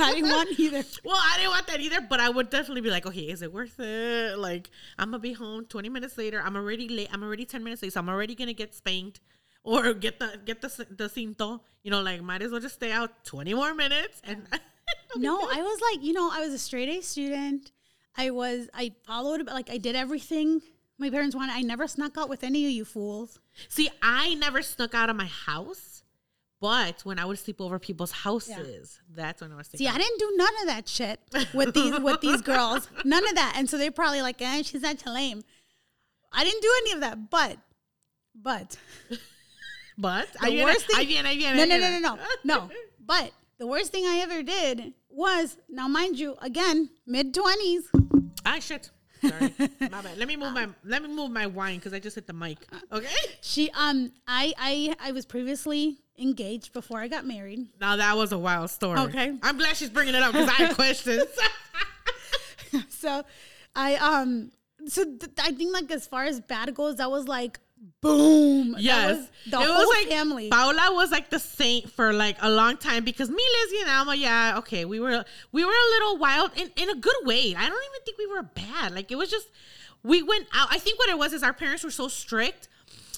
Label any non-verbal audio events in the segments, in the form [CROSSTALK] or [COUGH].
I didn't want either. Well, I didn't want that either, but I would definitely be like, okay, is it worth it? Like, I'm gonna be home 20 minutes later. I'm already late. I'm already 10 minutes late, so I'm already gonna get spanked or get the get the the cinto. You know, like might as well just stay out 20 more minutes. And [LAUGHS] no, I was like, you know, I was a straight A student. I was, I followed, like, I did everything my parents wanted. I never snuck out with any of you fools. See, I never snuck out of my house, but when I would sleep over people's houses, that's when I was. See, I didn't do none of that shit with these with these [LAUGHS] girls. None of that, and so they're probably like, eh, she's not lame. I didn't do any of that, but, but, [LAUGHS] but the I worst I thing. I no, I no, no, no, no, no. [LAUGHS] But the worst thing I ever did was now, mind you, again, mid twenties. Ah, shit. Sorry, [LAUGHS] my bad. Let me move my let me move my wine because I just hit the mic. Okay. She, um, I, I, I was previously engaged before I got married. Now that was a wild story. Okay. I'm glad she's bringing it up because I had [LAUGHS] questions. [LAUGHS] so I um so th- I think like as far as bad goes, that was like boom. Yes, was the whole family. Paula was like the saint for like a long time because me, Lizzie, and Alma, yeah, okay, we were we were a little wild in in a good way. I don't even think we were bad. Like it was just we went out. I think what it was is our parents were so strict.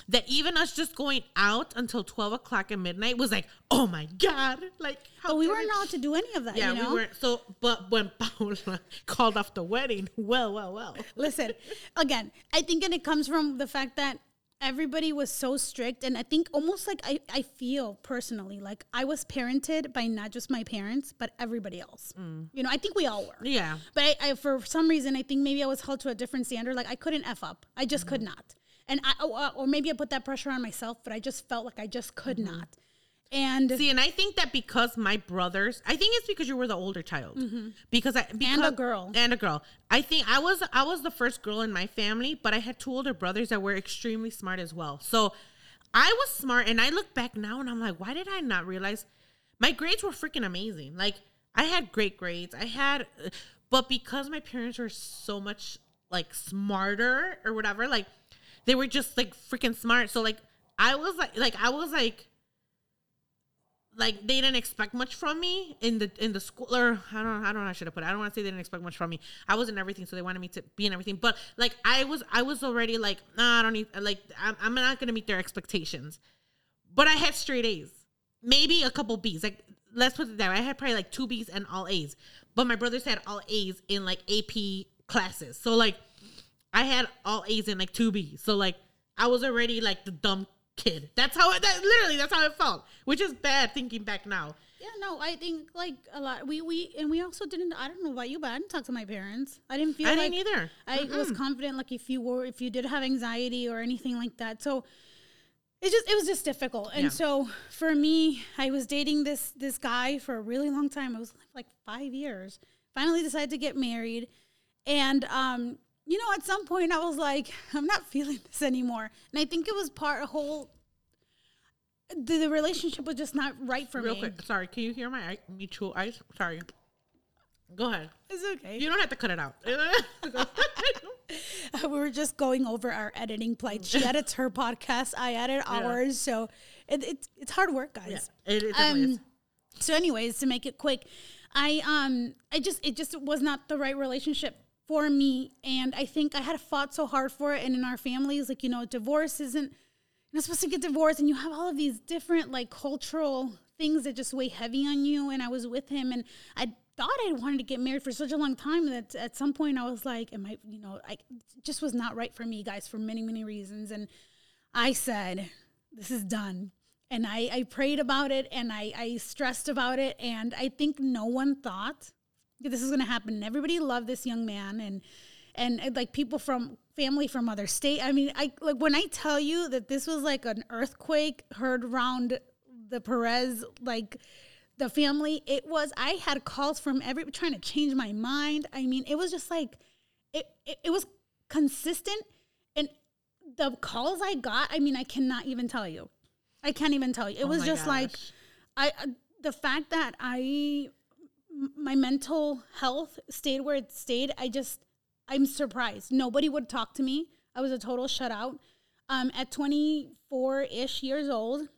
That even us just going out until twelve o'clock at midnight was like, oh my god! Like how but we weren't allowed to do any of that. Yeah, you know? we weren't. So, but when [LAUGHS] Paula called off the wedding, well, well, well. Listen, again, I think and it comes from the fact that everybody was so strict and I think almost like I, I feel personally like I was parented by not just my parents, but everybody else. Mm. You know, I think we all were. Yeah. But I, I, for some reason, I think maybe I was held to a different standard. Like I couldn't f up. I just could mm-hmm. not. And I, or- or maybe I put that pressure on myself, but I just felt like I just could mm-hmm. not. And See, and I think that because my brothers, I think it's because you were the older child, because I because, Mm-hmm. a girl. and a girl. I think I was I was the first girl in my family, but I had two older brothers that were extremely smart as well. So I was smart, and I look back now and I'm like, why did I not realize my grades were freaking amazing? Like I had great grades, I had, but because my parents were so much like smarter or whatever, like they were just like freaking smart. So like I was like like I was like like they didn't expect much from me in the in the school or I don't know I don't know I should have put it. I don't want to say they didn't expect much from me. I was in everything, so they wanted me to be in everything. But like I was I was already like nah, I don't need like I'm, I'm not gonna meet their expectations. But I had straight A's, maybe a couple B's. Like let's put it that way. I had probably like two B's and all A's. But my brothers had all A's in like AP classes. So like I had all A's in like two B's. So like I was already like the dumb kid. That's how it that literally that's how it felt. Which is bad thinking back now. yeah, no, I think like a lot. We we and we also didn't. I don't know about you, but I didn't talk to my parents. I didn't feel. I like, didn't either. I was confident. Like if you were, if you did have anxiety or anything like that, so it just it was just difficult. And Yeah. so for me, I was dating this this guy for a really long time. It was like five years. Finally, decided to get married, and um, you know, at some point, I was like, I'm not feeling this anymore. And I think it was part a whole. The, the relationship was just not right for Real me. Real quick. Sorry, can you hear my eye- mutual eyes? Sorry. Go ahead. It's okay. You don't have to cut it out. [LAUGHS] [LAUGHS] we were just going over our editing plight. She [LAUGHS] edits her podcast. I edit ours. So it, it's it's hard work, guys. yeah, it, it. Um, so, anyways, to make it quick, I um I just it just was not the right relationship for me, and I think I had fought so hard for it. And in our families, like you know, divorce isn't you're not supposed to get divorced, and you have all of these different like cultural things that just weigh heavy on you. And I was with him, and I thought I wanted to get married for such a long time that at some point I was like, "Am I?" You know, I just was not right for me, guys, for many many reasons. And I said, "This is done." And I, I prayed about it and I, I stressed about it. And I think no one thought this is going to happen. And everybody loved this young man and, and and, like people from family from other state. I mean, I like when I tell you that this was like an earthquake heard around the Perez, like the family, it was, I had calls from every trying to change my mind. I mean, it was just like, it, it, it was consistent. And the calls I got, I mean, I cannot even tell you. I can't even tell you. It Oh was just like. I uh, the fact that I my mental health stayed where it stayed. I just I'm surprised. Nobody would talk to me. I was a total shutout. Um, at 24 ish years old,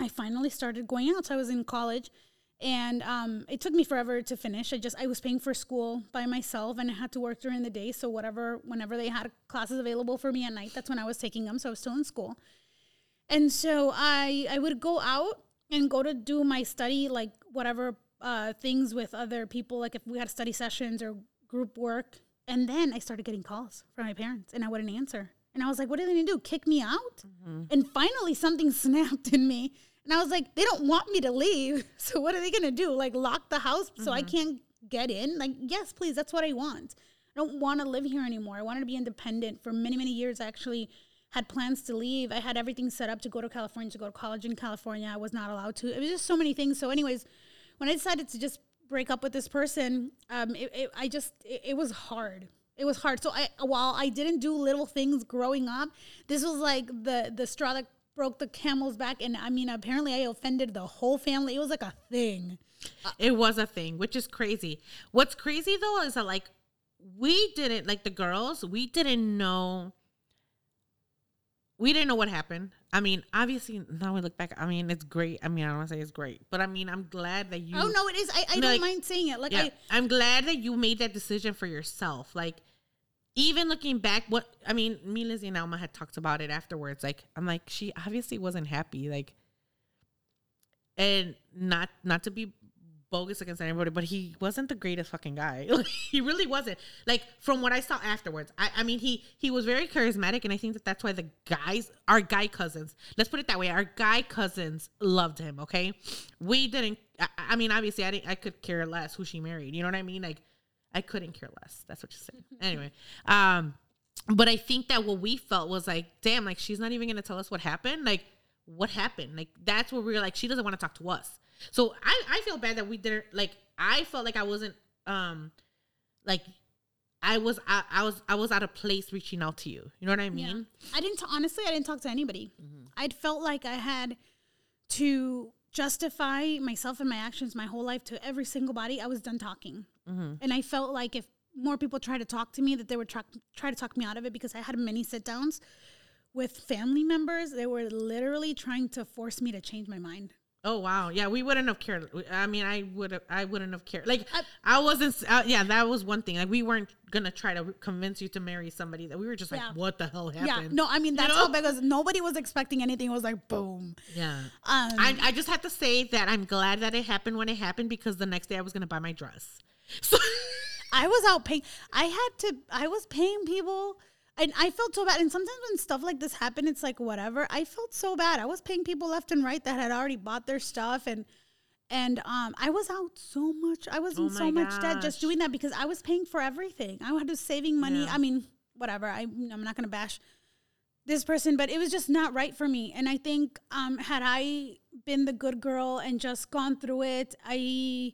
I finally started going out. So I was in college, and um, it took me forever to finish. I just I was paying for school by myself, and I had to work during the day. So whatever, whenever they had classes available for me at night, that's when I was taking them. So I was still in school, and so I I would go out and go to do my study, like whatever uh, things with other people, like if we had study sessions or group work. And then I started getting calls from my parents, and I wouldn't answer. And I was like, "What are they gonna do? Kick me out?" And finally, something [LAUGHS] snapped in me, and I was like, "They don't want me to leave, [LAUGHS] so what are they gonna do? Like lock the house so I can't get in? Like, yes, please, that's what I want. I don't want to live here anymore. I wanted to be independent for many, many years. I actually had plans to leave. I had everything set up to go to California, to go to college in California. I was not allowed to. It was just so many things. So, anyways, when I decided to just break up with this person, um, it, it, I just it, it was hard. It was hard. So I while I didn't do little things growing up, this was like the the straw that broke the camel's back. And I mean, apparently I offended the whole family. It was like a thing. It was a thing, which is crazy. What's crazy though is that like we didn't like the girls, we didn't know we didn't know what happened. I mean, obviously now we look back, I mean, it's great. I mean, I don't want to say it's great, but I mean, I'm glad that you Oh no, it is. I, I No, don't mind saying it. Like yeah, I I'm glad that you made that decision for yourself. Like, even looking back, what I mean, me, Lizzie, and Alma had talked about it afterwards. Like, I'm like, she obviously wasn't happy. Like, and not not to be bogus against anybody, but he wasn't the greatest fucking guy. [LAUGHS] he really wasn't. Like from what I saw afterwards, I, I mean, he he was very charismatic, and I think that that's why the guys, our guy cousins, let's put it that way, our guy cousins loved him. Okay, we didn't. I, I mean, obviously, I didn't. I could care less who she married. You know what I mean? Like, I couldn't care less. That's what you're saying. [LAUGHS] anyway, um, but I think that what we felt was like, damn, like she's not even gonna tell us what happened. Like, what happened? Like that's where we were like, she doesn't want to talk to us. So I I feel bad that we didn't like. I felt like I wasn't um like I was I, I was I was out of place reaching out to you. You know what I mean? Yeah. I didn't honestly I didn't talk to anybody. I'd felt like I had to justify myself and my actions my whole life to every single body. I was done talking. And I felt like if more people tried to talk to me that they would try, try to talk me out of it because I had many sit downs with family members. They were literally trying to force me to change my mind. Oh wow, yeah, we wouldn't have cared. I mean, I would have, I wouldn't have cared. Like, I- I, wasn't. Uh, yeah, that was one thing. Like, we weren't gonna try to convince you to marry somebody that we were just like, Yeah. what the hell happened? Yeah, no, I mean that's know? how big was. Nobody was expecting anything. It was like boom. yeah. Um, I, I just have to say that I'm glad that it happened when it happened because the next day I was gonna buy my dress. [LAUGHS] So I was out paying. I had to. I was paying people, and I felt so bad. And sometimes when stuff like this happened, it's like whatever. I felt so bad. I was paying people left and right that had already bought their stuff, and and um, I was out so much. I was in Oh so my much debt just doing that because I was paying for everything. I to saving money. Yeah. I mean, whatever. I I'm not gonna bash this person, but it was just not right for me. And I think um, had I been the good girl and just gone through it, I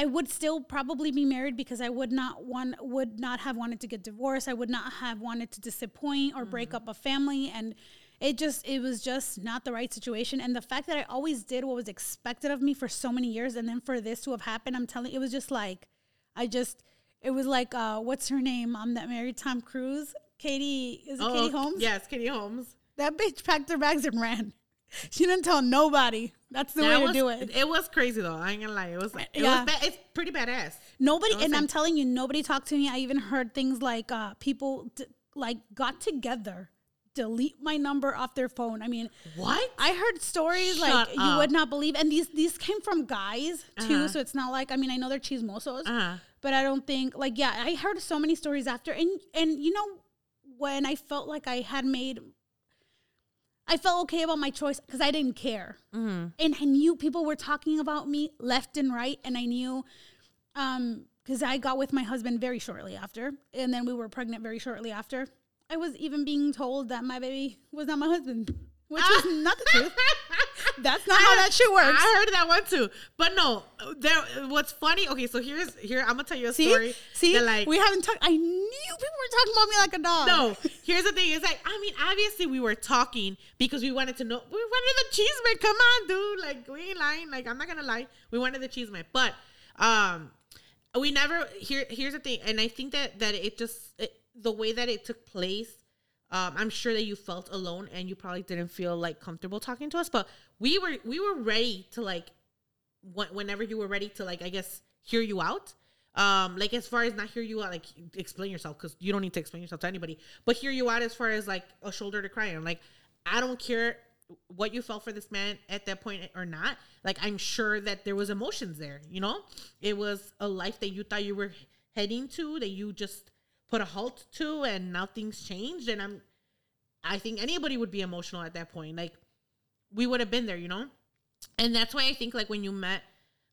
I would still probably be married because I would not want would not have wanted to get divorced. I would not have wanted to disappoint or break up a family. And it just it was just not the right situation. And the fact that I always did what was expected of me for so many years and then for this to have happened I'm telling it was just like I just it was like uh what's her name I'm um that married Tom Cruise? Katie is it Katie Holmes? Oh, Yes, Katie Holmes. that bitch packed her bags and ran [LAUGHS] she didn't tell nobody that's the That way was, to do it It was crazy though. I ain't gonna lie. It was. It Yeah. was. It's pretty badass. Nobody, and I'm telling you, nobody talked to me. I even heard things like uh, people d- like got together, delete my number off their phone. I mean, What? I heard stories like Shut you would not believe, and these these came from guys too. Uh-huh. So it's not like I mean I know they're chismosos, Uh-huh. but I don't think like yeah I heard so many stories after, and and you know when I felt like I had made. I felt okay about my choice because I didn't care, Mm-hmm. and I knew people were talking about me left and right, and I knew um because I got with my husband very shortly after, and then we were pregnant very shortly after. I was even being told that my baby was not my husband, which was not the truth. That's not how that shit works. I heard that one too. But no, there. What's funny? Okay, so here's here. I'm gonna tell you a See, story. see, that, like we haven't talked. I knew people were talking about me like a dog. no. [LAUGHS] Here's the thing. It's like I mean, obviously we were talking because we wanted to know. We wanted the cheese man. Come on, dude. Like we ain't lying. Like I'm not gonna lie. We wanted the cheese man, but um, we never. Here, here's the thing, and I think that that it just it, the way that it took place. Um, I'm sure that you felt alone and you probably didn't feel like comfortable talking to us, but we were we were ready to like wh- whenever you were ready to like I guess hear you out. Um, like as far as not hear you out, like explain yourself because you don't need to explain yourself to anybody, but hear you out as far as like a shoulder to cry on. Like I don't care what you felt for this man at that point or not. Like I'm sure that there was emotions there. You know, it was a life that you thought you were heading to that you just put a halt to, and now things changed. And I'm, I think anybody would be emotional at that point. Like we would have been there, you know. And that's why I think like when you met,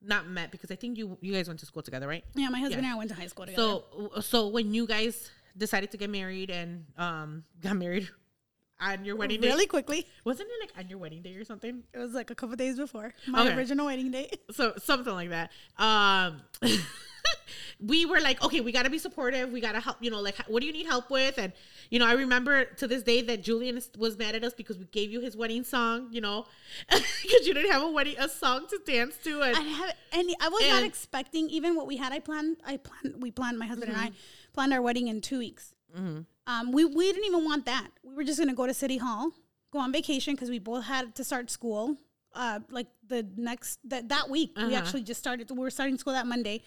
not met because I think you you guys went to school together, right? Yeah, my husband Yeah. and I went to high school together. So so when you guys decided to get married and um got married on your wedding day, really quickly, wasn't it like on your wedding day or something? it was like a couple days before my Okay. original wedding date. [LAUGHS] So something like that. Um [LAUGHS] we were like, okay, we got to be supportive. We got to help, you know, like what do you need help with? And you know, I remember to this day that Julian was mad at us because we gave you his wedding song, you know, [LAUGHS] because you didn't have a wedding a song to dance to and I have any. I was not expecting even what we had. I planned. I planned. We planned. My husband and I Mm-hmm. planned our wedding in two weeks. Um, we we didn't even want that. We were just gonna go to City Hall, go on vacation because we both had to start school. Uh, like the next that that week, we Uh-huh. actually just started. We were starting school that Monday,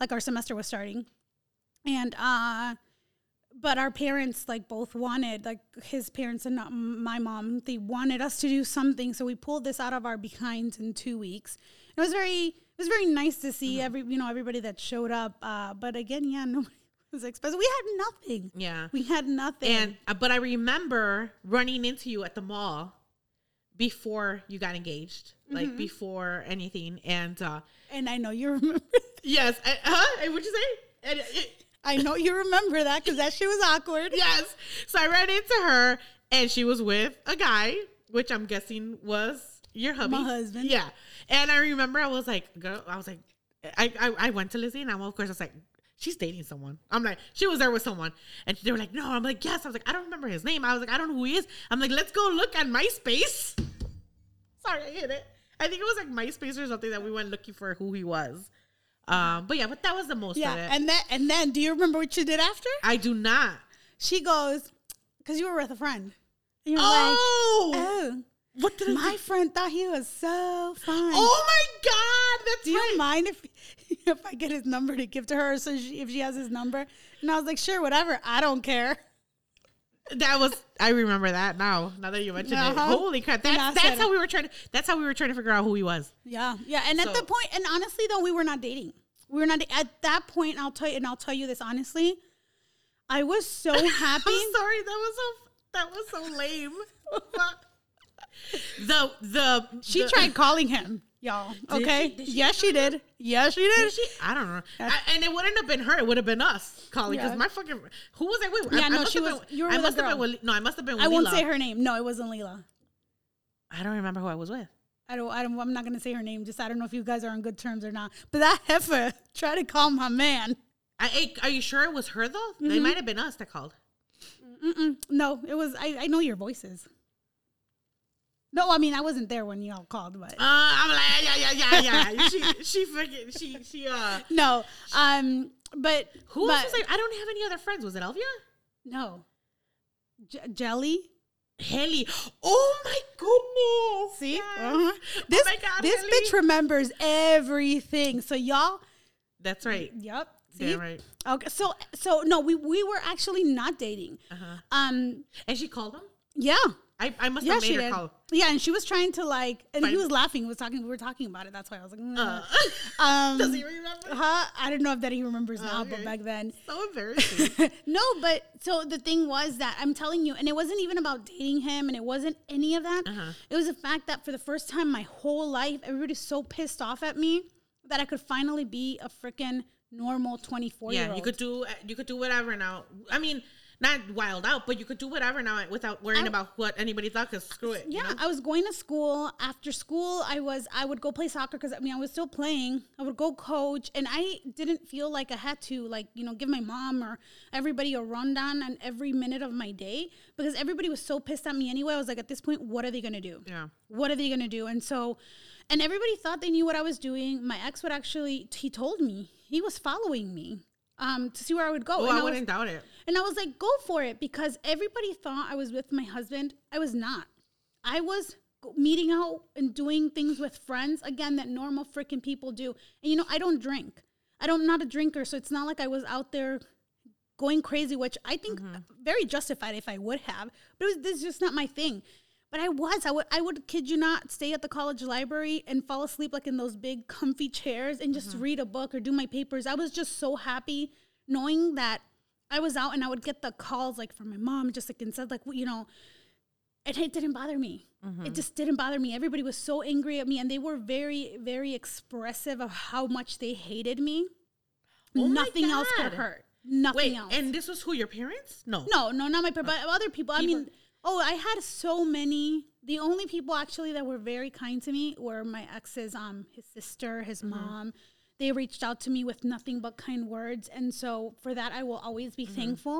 like our semester was starting, and uh, but our parents like both wanted like his parents and not my mom they wanted us to do something so we pulled this out of our behinds in two weeks it was very it was very nice to see every you know everybody that showed up uh but again yeah [LAUGHS] nobody [LAUGHS] was expensive we had nothing yeah. we had nothing And uh, but I remember running into you at the mall before you got engaged, like before anything. And uh and i know you [LAUGHS] remember yes, I, huh? And what'd you say? And it, i know you remember that because that shit was awkward yes. So I ran into her, and she was with a guy, which I'm guessing was your hubby, My husband. Yeah. And I remember I was like, girl, I was like, I I, I went to Lizzie, and I'm of course I was like. She's dating someone. I'm like, she was there with someone. And they were like, no. I'm like, yes. I was like, I don't remember his name. I was like, I don't know who he is. I'm like, let's go look on MySpace. [LAUGHS] Sorry, I hit it. I think it was like MySpace or something that we went looking for who he was. Um, but yeah, but that was the most yeah of it. and then and then do you remember what you did after I do not. she goes because you were with a friend and you're Oh, like oh what did my friend thought he was so fine Oh my god, that's do you mind if [LAUGHS] if I get his number to give to her so she, if she has his number? And I was like, sure, whatever. I don't care. That was I remember that now. Now that you mentioned it, Uh-huh. holy crap! That's that's said- how we were trying to. That's how we were trying to figure out who he was. Yeah, yeah. And at the point, and honestly though, we were not dating. We were not at that point. I'll tell you, and I'll tell you this honestly. I was so [LAUGHS] happy. I'm sorry, that was so that was so lame. [LAUGHS] the the she the- tried calling him, y'all. Did Okay. she? Did she yes, she did. Yes, she did. Did she? I don't know. I, and it wouldn't have been her. It would have been us calling because Yeah. my fucking who was I with? Yeah, I no, must she was- Been, you were I with must have been with. No, I must have been. With I won't say her name. No, it wasn't Leela. I don't remember who I was with. I don't, I don't. I'm not gonna say her name. Just I don't know if you guys are on good terms or not. But that heifer tried to call my man. I, I- are you sure it was her though? Mm-hmm. It might have been us that called. Mm-mm. No, it was. I, I know your voices. No, I mean I wasn't there when y'all called, but Uh, I'm like, yeah, yeah, yeah, yeah. she, she freaking, she, she, uh, [LAUGHS] no. Um, but who but, else was like? I don't have any other friends. Was it Elvia? No, J- Jelly. Haley. Oh my goodness. See, Yes. uh-huh. this oh my God, this Haley. bitch remembers everything. So y'all, That's right. yep. See, Damn right. okay. So so no, we we were actually not dating. Uh-huh. Um, And she called him. yeah. I, I must Yeah, have made her did. call. Yeah, and she was trying to like, and he was laughing. He was talking. We were talking about it. That's why I was like, mm. Uh, [LAUGHS] um, does he remember? huh? I don't know if that he remembers now, but back then, So embarrassing. [LAUGHS] no. But so the thing was that I'm telling you, and it wasn't even about dating him, and it wasn't any of that. Uh-huh. It was the fact that for the first time in my whole life, everybody's so pissed off at me that I could finally be a freaking normal 24 year yeah, you could do you could do whatever now. I mean, not wild out, but you could do whatever now without worrying I- about what anybody thought. Cause screw it. you Yeah, know? I was going to school. After school, I was I would go play soccer because I mean I was still playing. I would go coach, and I didn't feel like I had to like you know give my mom or everybody a rundown on every minute of my day because everybody was so pissed at me anyway. I was like, at this point, what are they gonna do? Yeah. What are they gonna do? And so, and everybody thought they knew what I was doing. My ex would actually he told me he was following me. Um, to see where I would go. Oh, And I was- wouldn't doubt it. and I was like, go for it because everybody thought I was with my husband. I was not. I was meeting out and doing things with friends again that normal freaking people do. And you know, I don't drink. I don't I'm not a drinker, so it's not like I was out there going crazy, which I think very justified if I would have. But it was this is just not my thing. But I was. I would I would kid you not stay at the college library and fall asleep like in those big comfy chairs and just mm-hmm. read a book or do my papers. I was just so happy knowing that I was out and I would get the calls like from my mom just like and said like you know and it didn't bother me. It mm-hmm. just didn't bother me. Everybody was so angry at me and they were very very expressive of how much they hated me. Oh Nothing else could hurt. Nothing Wait, else. and this was who your parents? No. No, no, not my parents, but other people. I mean, oh, I had so many. The only people actually that were very kind to me were my ex's, um, his sister, his Mm-hmm. mom. They reached out to me with nothing but kind words, and so for that, I will always be Mm-hmm. thankful.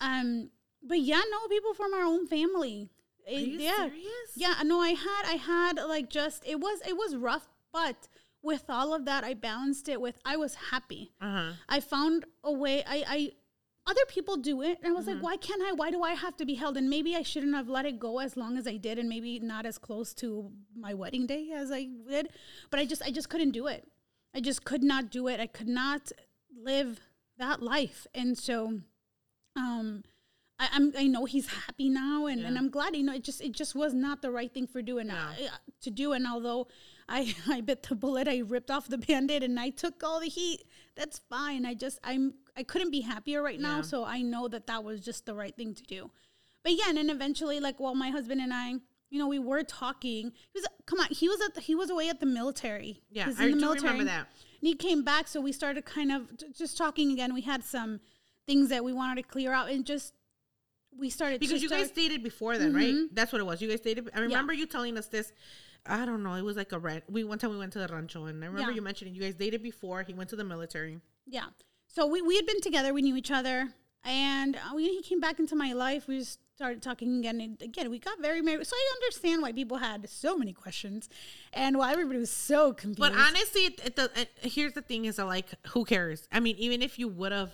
Um, but yeah, no, people from our own family. Are It- you yeah, serious? yeah. No, I had, I had like just it was, it was rough, but with all of that, I balanced it with I was happy. Uh huh. I found a way. I, I other people do it, and I was Mm-hmm. like, why can't I? Why do I have to be held? And maybe I shouldn't have let it go as long as I did, and maybe not as close to my wedding day as I did. But I just, I just couldn't do it. I just could not do it. I could not live that life, and so, um. I, I'm. I know he's happy now, and, and I'm glad. You know, it just it just was not the right thing for doing No. uh, to do. And although I [LAUGHS] I bit the bullet, I ripped off the band-aid and I took all the heat. That's fine. I just I'm I couldn't be happier right now, Yeah. so I know that that was just the right thing to do. But yeah, and then eventually, like, while my husband and I, you know, we were talking. He was come on. He was at the, he was away at the military. Yeah, He was I do remember that. And he came back, so we started kind of j- just talking again. We had some things that we wanted to clear out, and just we started Because you guys start- dated before then, right? Mm-hmm. That's what it was. You guys dated. I remember Yeah. you telling us this. I don't know. It was like a rent. We one time we went to the rancho, and I remember Yeah. you mentioning you guys dated before. He went to the military. Yeah. So we, we had been together. We knew each other. And uh, we, he came back into my life. We just started talking again. And again, we got very married. So I understand why people had so many questions and why everybody was so confused. But honestly, it, it, does- it, here's the thing: is that like, who cares? I mean, even if you would have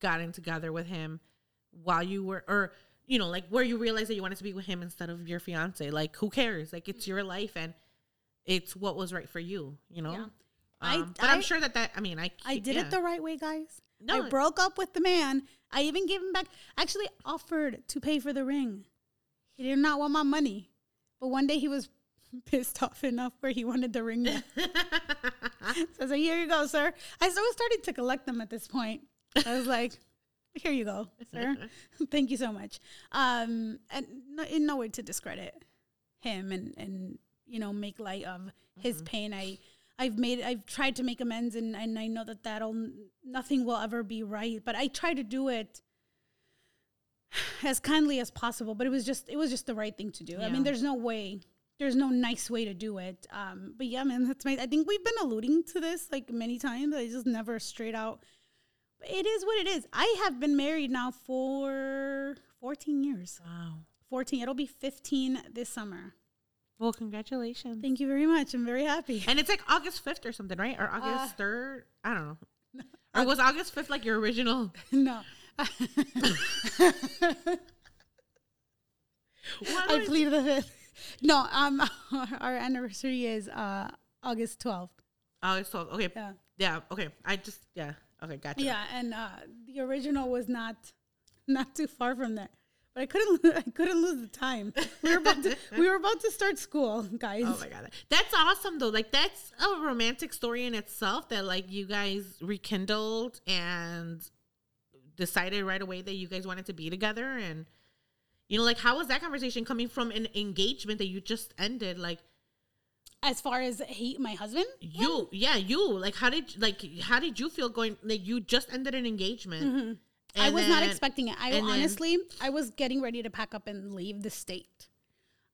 gotten together with him while you were, or you know, like where you realize that you wanted to be with him instead of your fiance, like, who cares? Like, it's your life and it's what was right for you. You know. Yeah. Um, I- but I, am sure that that I mean, I I did yeah. it the right way, guys. No. I broke up with the man. I even gave him back, actually offered to pay for the ring. He did not want my money. But one day he was [LAUGHS] pissed off enough where he wanted the ring back. [LAUGHS] so I was like, here you go, sir. I still was starting to collect them at this point. I was like, here you go, sir. [LAUGHS] Thank you so much. Um, and no, in no way to discredit him and, and, you know, make light of his pain. I, I've made, I've tried to make amends and, and I know that that'll, nothing will ever be right, but I try to do it [SIGHS] as kindly as possible, but it was just, it was just the right thing to do. I mean, there's no way there's no nice way to do it. Um, but yeah, man, that's my. I think we've been alluding to this like many times. I just never straight out. It is what it is. I have been married now for 14 years. Wow. 14. It'll be 15 this summer. Well, congratulations. Thank you very much. I'm very happy. And it's like August 5th or something, right? Or Uh, August 3rd? I don't know. [LAUGHS] Or was August 5th like your original? [LAUGHS] no. [LAUGHS] I plead the fifth. No, um, our anniversary is uh August 12th. August 12th. Okay. Yeah. Yeah. Okay. I just, yeah. Okay. Gotcha. Yeah, and uh, the original was not not too far from there. But I couldn't [LAUGHS] I couldn't lose the time. We were about to we were about to start school, guys. Oh my god, that's awesome though. Like that's a romantic story in itself. That like you guys rekindled and decided right away that you guys wanted to be together. And you know, like how was that conversation coming from an engagement that you just ended? Like As far as hate my husband, you, yeah, you. Like how did like how did you feel going? Like you just ended an engagement. Mm-hmm. I was not expecting it. I and then- honestly, I was getting ready to pack up and leave the state.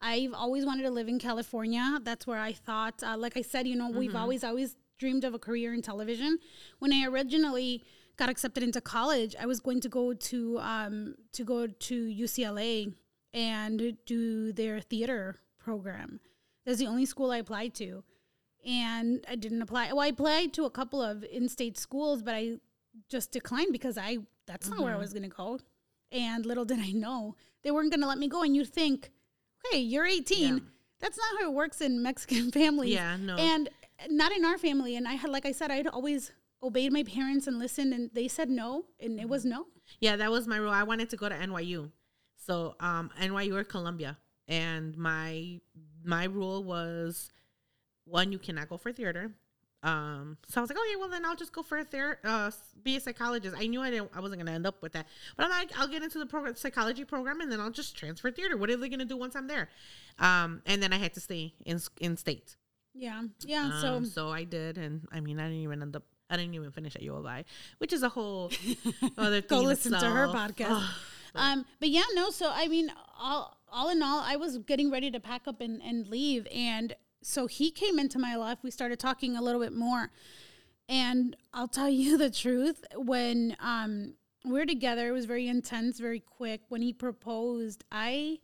I've always wanted to live in California. That's where I thought, uh, like I said, you know, Mm-hmm. we've always, always dreamed of a career in television. When I originally got accepted into college, I was going to go to, um, to go to UCLA and do their theater program. That's the only school I applied to. And I didn't apply. Well, I applied to a couple of in-state schools, but I just declined because I that's not where I was going to go. And little did I know they weren't going to let me go. And you think, okay, you're 18. Yeah. that's not how it works in Mexican [LAUGHS] families. Yeah, no. And not in our family. And I had, like I said, I'd always obeyed my parents and listened, and they said no, and it was no. Yeah, that was my rule. I wanted to go to NYU. So um NYU or Columbia. And my my rule was one, you cannot go for theater. Um, so I was like, okay, well then I'll just go for a ther- uh, be a psychologist. I knew I didn't, I wasn't gonna end up with that, but I'm like, I'll get into the program, psychology program, and then I'll just transfer theater. What are they gonna do once I'm there? Um, and then I had to stay in in state. Yeah, yeah. so Um, so I did, and I mean, I didn't even end up. I didn't even finish at U of I, which is a whole [LAUGHS] other thing. go listen to her itself. podcast. [SIGHS] Ugh. um, but yeah, no. So I mean, all all in all, I was getting ready to pack up and, and leave, and so he came into my life. We started talking a little bit more, and I'll tell you [LAUGHS] the truth. When um we were together, it was very intense, very quick. When he proposed, I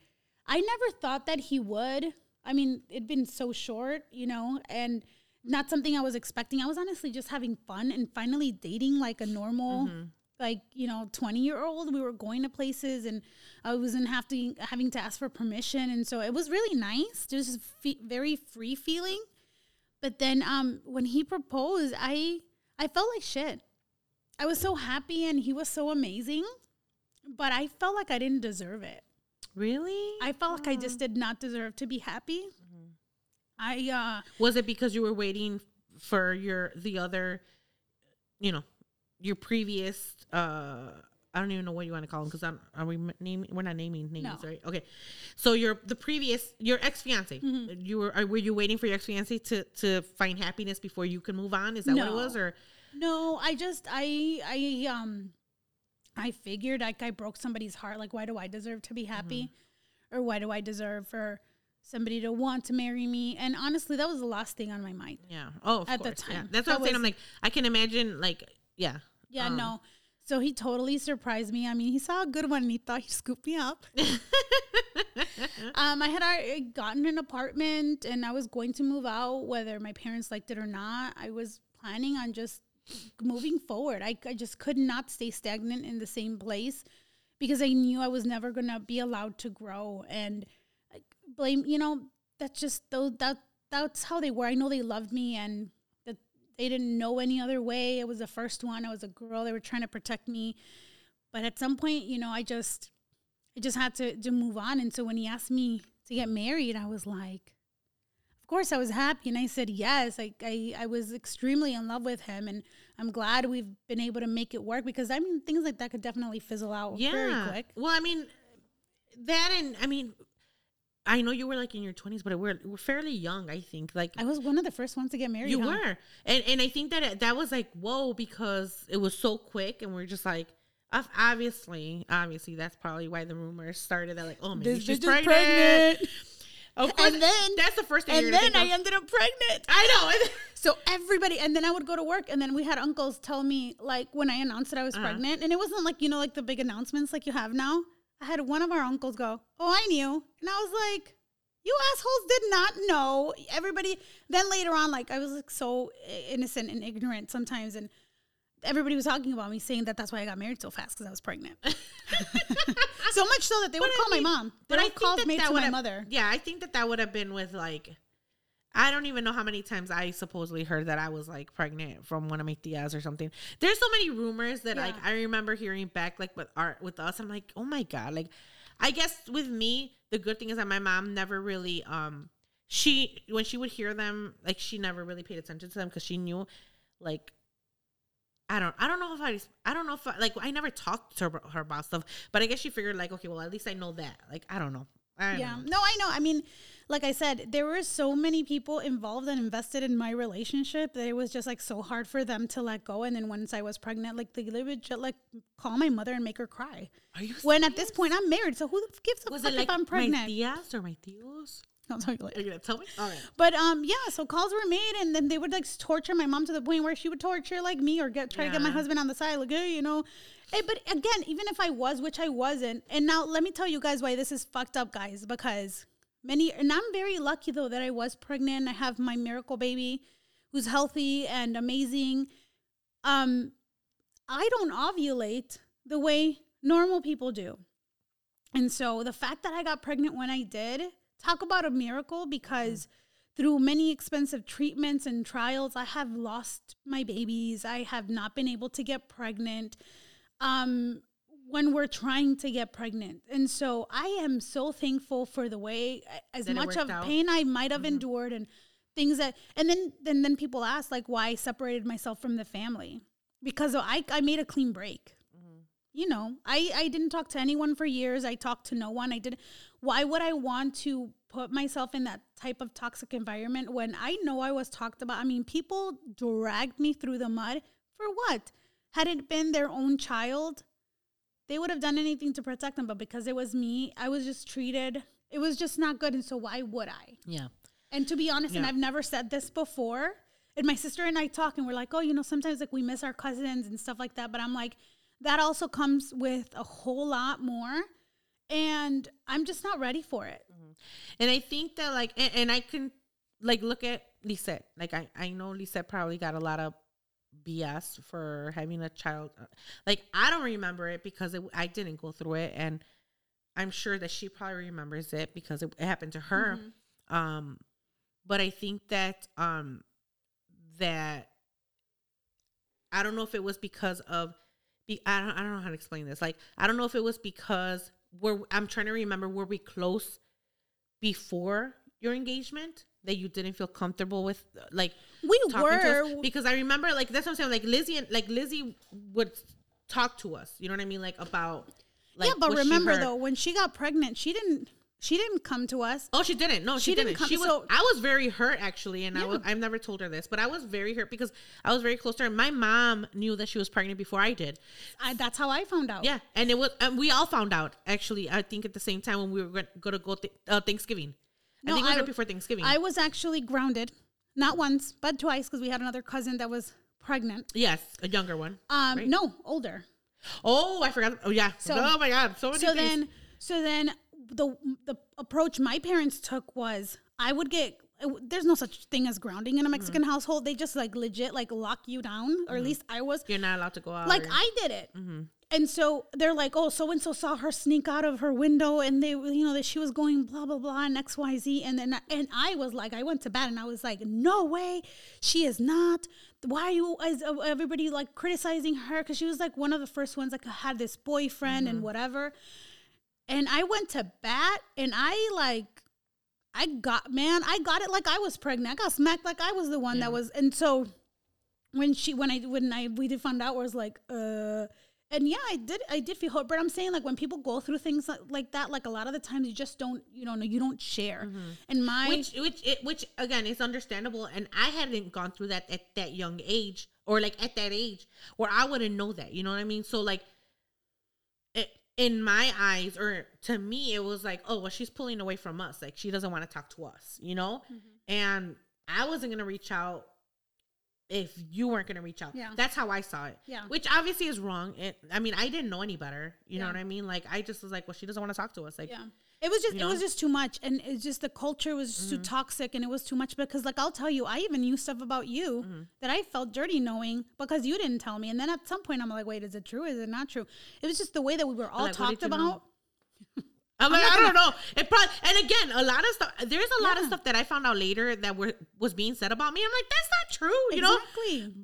I never thought that he would. I mean, it'd been so short, you know, and not something I was expecting. I was honestly just having fun and finally dating like a normal, like, you know, 20 year old. We were going to places and I wasn't have to, having to ask for permission. And so it was really nice. Just fe- very free feeling. But then um, when he proposed, I I felt like shit. I was so happy and he was so amazing, but I felt like I didn't deserve it. Really? I felt like I just did not deserve to be happy. I uh Was it because you were waiting for your the other, you know, your previous? uh I don't even know what you want to call them because I'm are we naming? We're not naming names, No. right? Okay, so your the previous your ex fiance. Mm-hmm. You were are, were you waiting for your ex fiance to to find happiness before you can move on? Is that what it was, or no, I just I I um I figured like I broke somebody's heart. Like why do I deserve to be happy? Or why do I deserve for somebody to want to marry me? And honestly, that was the last thing on my mind. yeah? Oh, of At the course, yeah. time. That's what That I'm saying. I'm like I can imagine, like yeah, Yeah, Um, no. So he totally surprised me. I mean, he saw a good one and he thought he [LAUGHS] scooped me up. um, I had already gotten an apartment and I was going to move out, whether my parents liked it or not. I was planning on just moving forward. I, I just could not stay stagnant in the same place because I knew I was never going to be allowed to grow. And blame, you know, that's just those, that, that's how they were. I know they loved me and they didn't know any other way. I was the first one. I was a girl. They were trying to protect me. But at some point, you know, I just I just had to, to move on. And so when he asked me to get married, I was like, of course I was happy. And I said yes. Like I, I was extremely in love with him. And I'm glad we've been able to make it work because I mean things like that could definitely fizzle out very quick. Well, I mean, that and I mean, I know you were like in your 20s, but we're we're fairly young. I think like I was one of the first ones to get married. you huh? were, and and I think that it, that was like whoa because it was so quick, and we're just like. Obviously, obviously, that's probably why the rumors started. That like, oh, maybe This she's pregnant. pregnant. [LAUGHS] Of course, And then- that's the first thing. And then I ended up pregnant. I know. [LAUGHS] So everybody, and then I would go to work, and then we had uncles tell me, like, when I announced that I was Uh-huh. pregnant, and it wasn't like, you know, like the big announcements like you have now. I had one of our uncles go, Oh, I knew. And I was like, You assholes did not know. Everybody, then later on, like, I was like so innocent and ignorant sometimes, and everybody was talking about me saying that that's why I got married so fast because I was pregnant. [LAUGHS] so much so that they would I call mean- my mom. But I called think that me that to my mother. Yeah, I think that that would have been with like, I don't even know how many times I supposedly heard that I was like pregnant from one of my tias or something. There's so many rumors that like I remember hearing back like with art with us. I'm like, oh my god, like I guess with me the good thing is that my mom never really um she when she would hear them like she never really paid attention to them because she knew like I don't I don't know if I I don't know if I, like I never talked to her, her about stuff, but I guess she figured like okay, well at least I know that. Like I don't know. I don't yeah know. no i know i mean like i said there were so many people involved and invested in my relationship that it was just like so hard for them to let go and then once i was pregnant like they would just like call my mother and make her cry Are you when at this point i'm married so who gives a was fuck it like if i'm pregnant? my tias or my tios? I'll tell you later. Are you gonna tell me? All right. But um, yeah. So calls were made, and then they would like torture my mom to the point where she would torture like me or get try to get my husband on the side, like hey, you know. Hey, but again, even if I was, which I wasn't, and now let me tell you guys why this is fucked up, guys. Because many, and I'm very lucky though that I was pregnant. I have my miracle baby, who's healthy and amazing. Um, I don't ovulate the way normal people do. And so the fact that I got pregnant when I did talk about a miracle because through many expensive treatments and trials, I have lost my babies. I have not been able to get pregnant. Um, when we're trying to get pregnant. And so I am so thankful for the way as That much of out. pain I might have mm-hmm. endured and things that and then then then people ask like why I separated myself from the family. Because I I made a clean break. Mm-hmm. You know, I I didn't talk to anyone for years. I talked to no one. I didn't why would I want to put myself in that type of toxic environment when I know I was talked about? I mean, people dragged me through the mud for what? Had it been their own child, they would have done anything to protect them, but because it was me, I was just treated. It was just not good, and so why would I? Yeah. And to be honest, and I've never said this before. And my sister and I talk, and we're like, oh, you know, sometimes like we miss our cousins and stuff like that. But I'm like, that also comes with a whole lot more, and I'm just not ready for it. Mm-hmm. And I think that like, and, and I can like look at Lisette. Like I, I know Lisette probably got a lot of BS for having a child. Like I don't remember it because it, I didn't go through it, and I'm sure that she probably remembers it because it, it happened to her. Um, but I think that um that I don't know if it was because of be I don't I don't know how to explain this. Like I don't know if it was because we're I'm trying to remember were we close before your engagement that you didn't feel comfortable with like We talking to us? were because I remember like that's what I'm saying like Lizzie and like Lizzie would talk to us you know what I mean like about like yeah, but remember though, when she got pregnant, she didn't. She didn't come to us. Oh, she didn't. No, she, She didn't didn't. come- she was. so- I was very hurt actually, and I Yeah. was, I've never told her this, but I was very hurt because I was very close to her. My mom knew that she was pregnant before I did. I, that's how I found out. Yeah, and it was. And we all found out actually. I think at the same time when we were going to go th- uh, Thanksgiving. I No, think it was I- right before Thanksgiving. I was actually grounded, not once, but twice, because we had another cousin that was pregnant. yes, a younger one. Um, right? no, older. Oh, I forgot. Oh yeah. So- oh my god. So many so things. then so then the the approach my parents took was I would get there's no such thing as grounding in a Mexican Mm-hmm. household. They just like legit like lock you down, or at least I was. you're not allowed to go out. Like or- I did it. Mm-hmm. And so they're like, oh, so and so saw her sneak out of her window, and they, you know, that she was going blah blah blah and X Y Z, and then and I was like, I went to bed and I was like, no way, she is not. Why are you? Is uh, everybody like criticizing her? Because she was like one of the first ones like had this boyfriend Mm-hmm. and whatever. And I went to bat, and I like, I got man, I got it like I was pregnant. I got smacked like I was the one that was, and so when she when I when I we did find out was like uh and yeah I did I did feel hurt but I'm saying like when people go through things like, like that like a lot of the times you just don't you know you don't share. And my which which it, which again is understandable and i hadn't gone through that at that young age or like at that age where i wouldn't know that you know what i mean? So like it, in my eyes or to me it was like oh well she's pulling away from us like she doesn't want to talk to us you know? Mm-hmm. and i wasn't gonna reach out if you weren't gonna reach out. Yeah. that's how i saw it. Yeah. which obviously is wrong it, i mean i didn't know any better you know what i mean? Like i just was like well she doesn't want to talk to us like yeah. It was just You it was just too much and it's just the culture was just too mm-hmm. toxic and it was too much because like I'll tell you I even knew stuff about you mm-hmm. that I felt dirty knowing because you didn't tell me and then at some point I'm like wait is it true is it not true? It was just the way that we were all Like, talked about I'm like, not I gonna- don't know. It probably and again, a lot of stuff. There's a lot of stuff that I found out later that were was being said about me. I'm like, that's not true, you know. exactly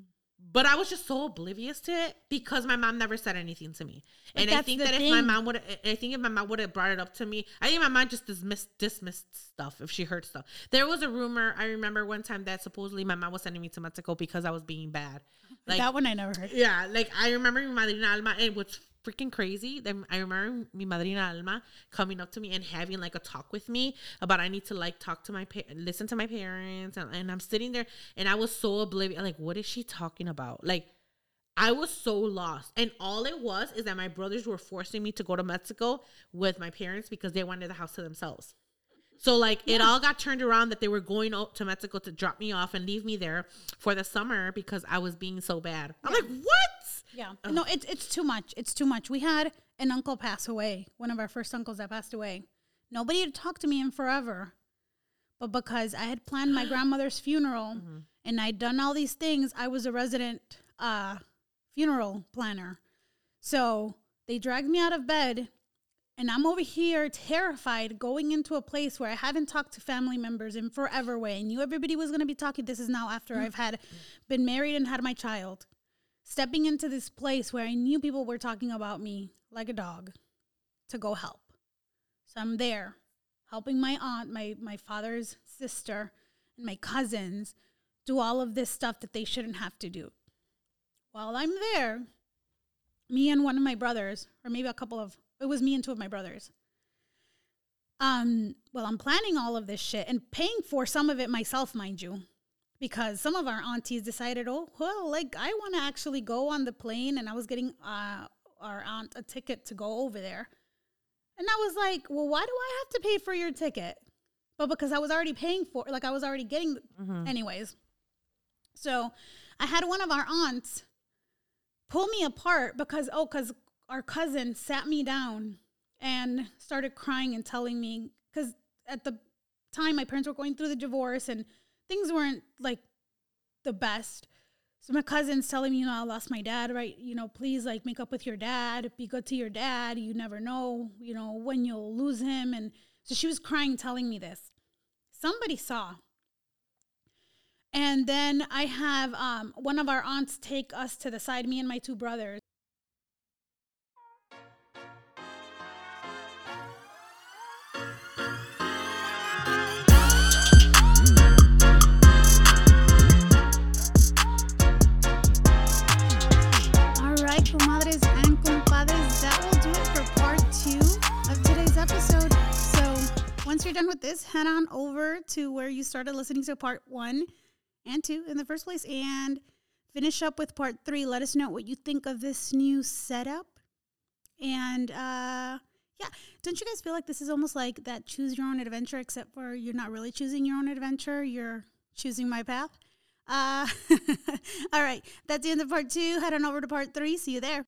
But I was just so oblivious to it because my mom never said anything to me. And I think that if my mom would, I think if my mom would have brought it up to me, I think my mom just dismissed dismissed stuff if she heard stuff. There was a rumor. I remember one time that supposedly my mom was sending me to Mexico because I was being bad. Like that one I never heard yeah, like I remember mi madrina Alma, and what's freaking crazy, then I remember mi madrina Alma coming up to me and having like a talk with me about I need to like talk to my pa- listen to my parents, and, and I'm sitting there and I was so oblivious, like what is she talking about? Like I was so lost, and all it was is that my brothers were forcing me to go to Mexico with my parents because they wanted the house to themselves. So like it all got turned around that they were going out to Mexico to drop me off and leave me there for the summer because I was being so bad. I'm like, what? Yeah. No, it's it's too much. It's too much. We had an uncle pass away, one of our first uncles that passed away. Nobody had talked to me in forever. But because I had planned my [GASPS] grandmother's funeral and I'd done all these things, I was a resident uh, funeral planner. So they dragged me out of bed And I'm over here terrified going into a place where I haven't talked to family members in forever way. I knew everybody was going to be talking. This is now after I've had been married and had my child. Stepping into this place where I knew people were talking about me like a dog to go help. So I'm there helping my aunt, my my father's sister, and my cousins do all of this stuff that they shouldn't have to do. While I'm there, me and one of my brothers, or maybe a couple of it was me and two of my brothers. Um, well, I'm planning all of this shit and paying for some of it myself, mind you, because some of our aunties decided, oh, well, like I want to actually go on the plane, and I was getting uh, our aunt a ticket to go over there. And I was like, well, why do I have to pay for your ticket? But because I was already paying for like I was already getting Mm-hmm. anyways. So I had one of our aunts pull me apart because oh, because our cousin sat me down and started crying and telling me because at the time my parents were going through the divorce and things weren't like the best. So my cousin's telling me, you know, I lost my dad, right? You know, please like make up with your dad, be good to your dad. You never know, you know, when you'll lose him. And so she was crying, telling me this. Somebody saw. And then I have um, one of our aunts take us to the side, me and my two brothers. This, head on over to where you started listening to part one and two in the first place and finish up with part three. Let us know what you think of this new setup. And uh yeah, don't you guys feel like this is almost like that choose your own adventure, except for you're not really choosing your own adventure, you're choosing my path? Uh, [LAUGHS] all right, that's the end of part two. Head on over to part three. See you there.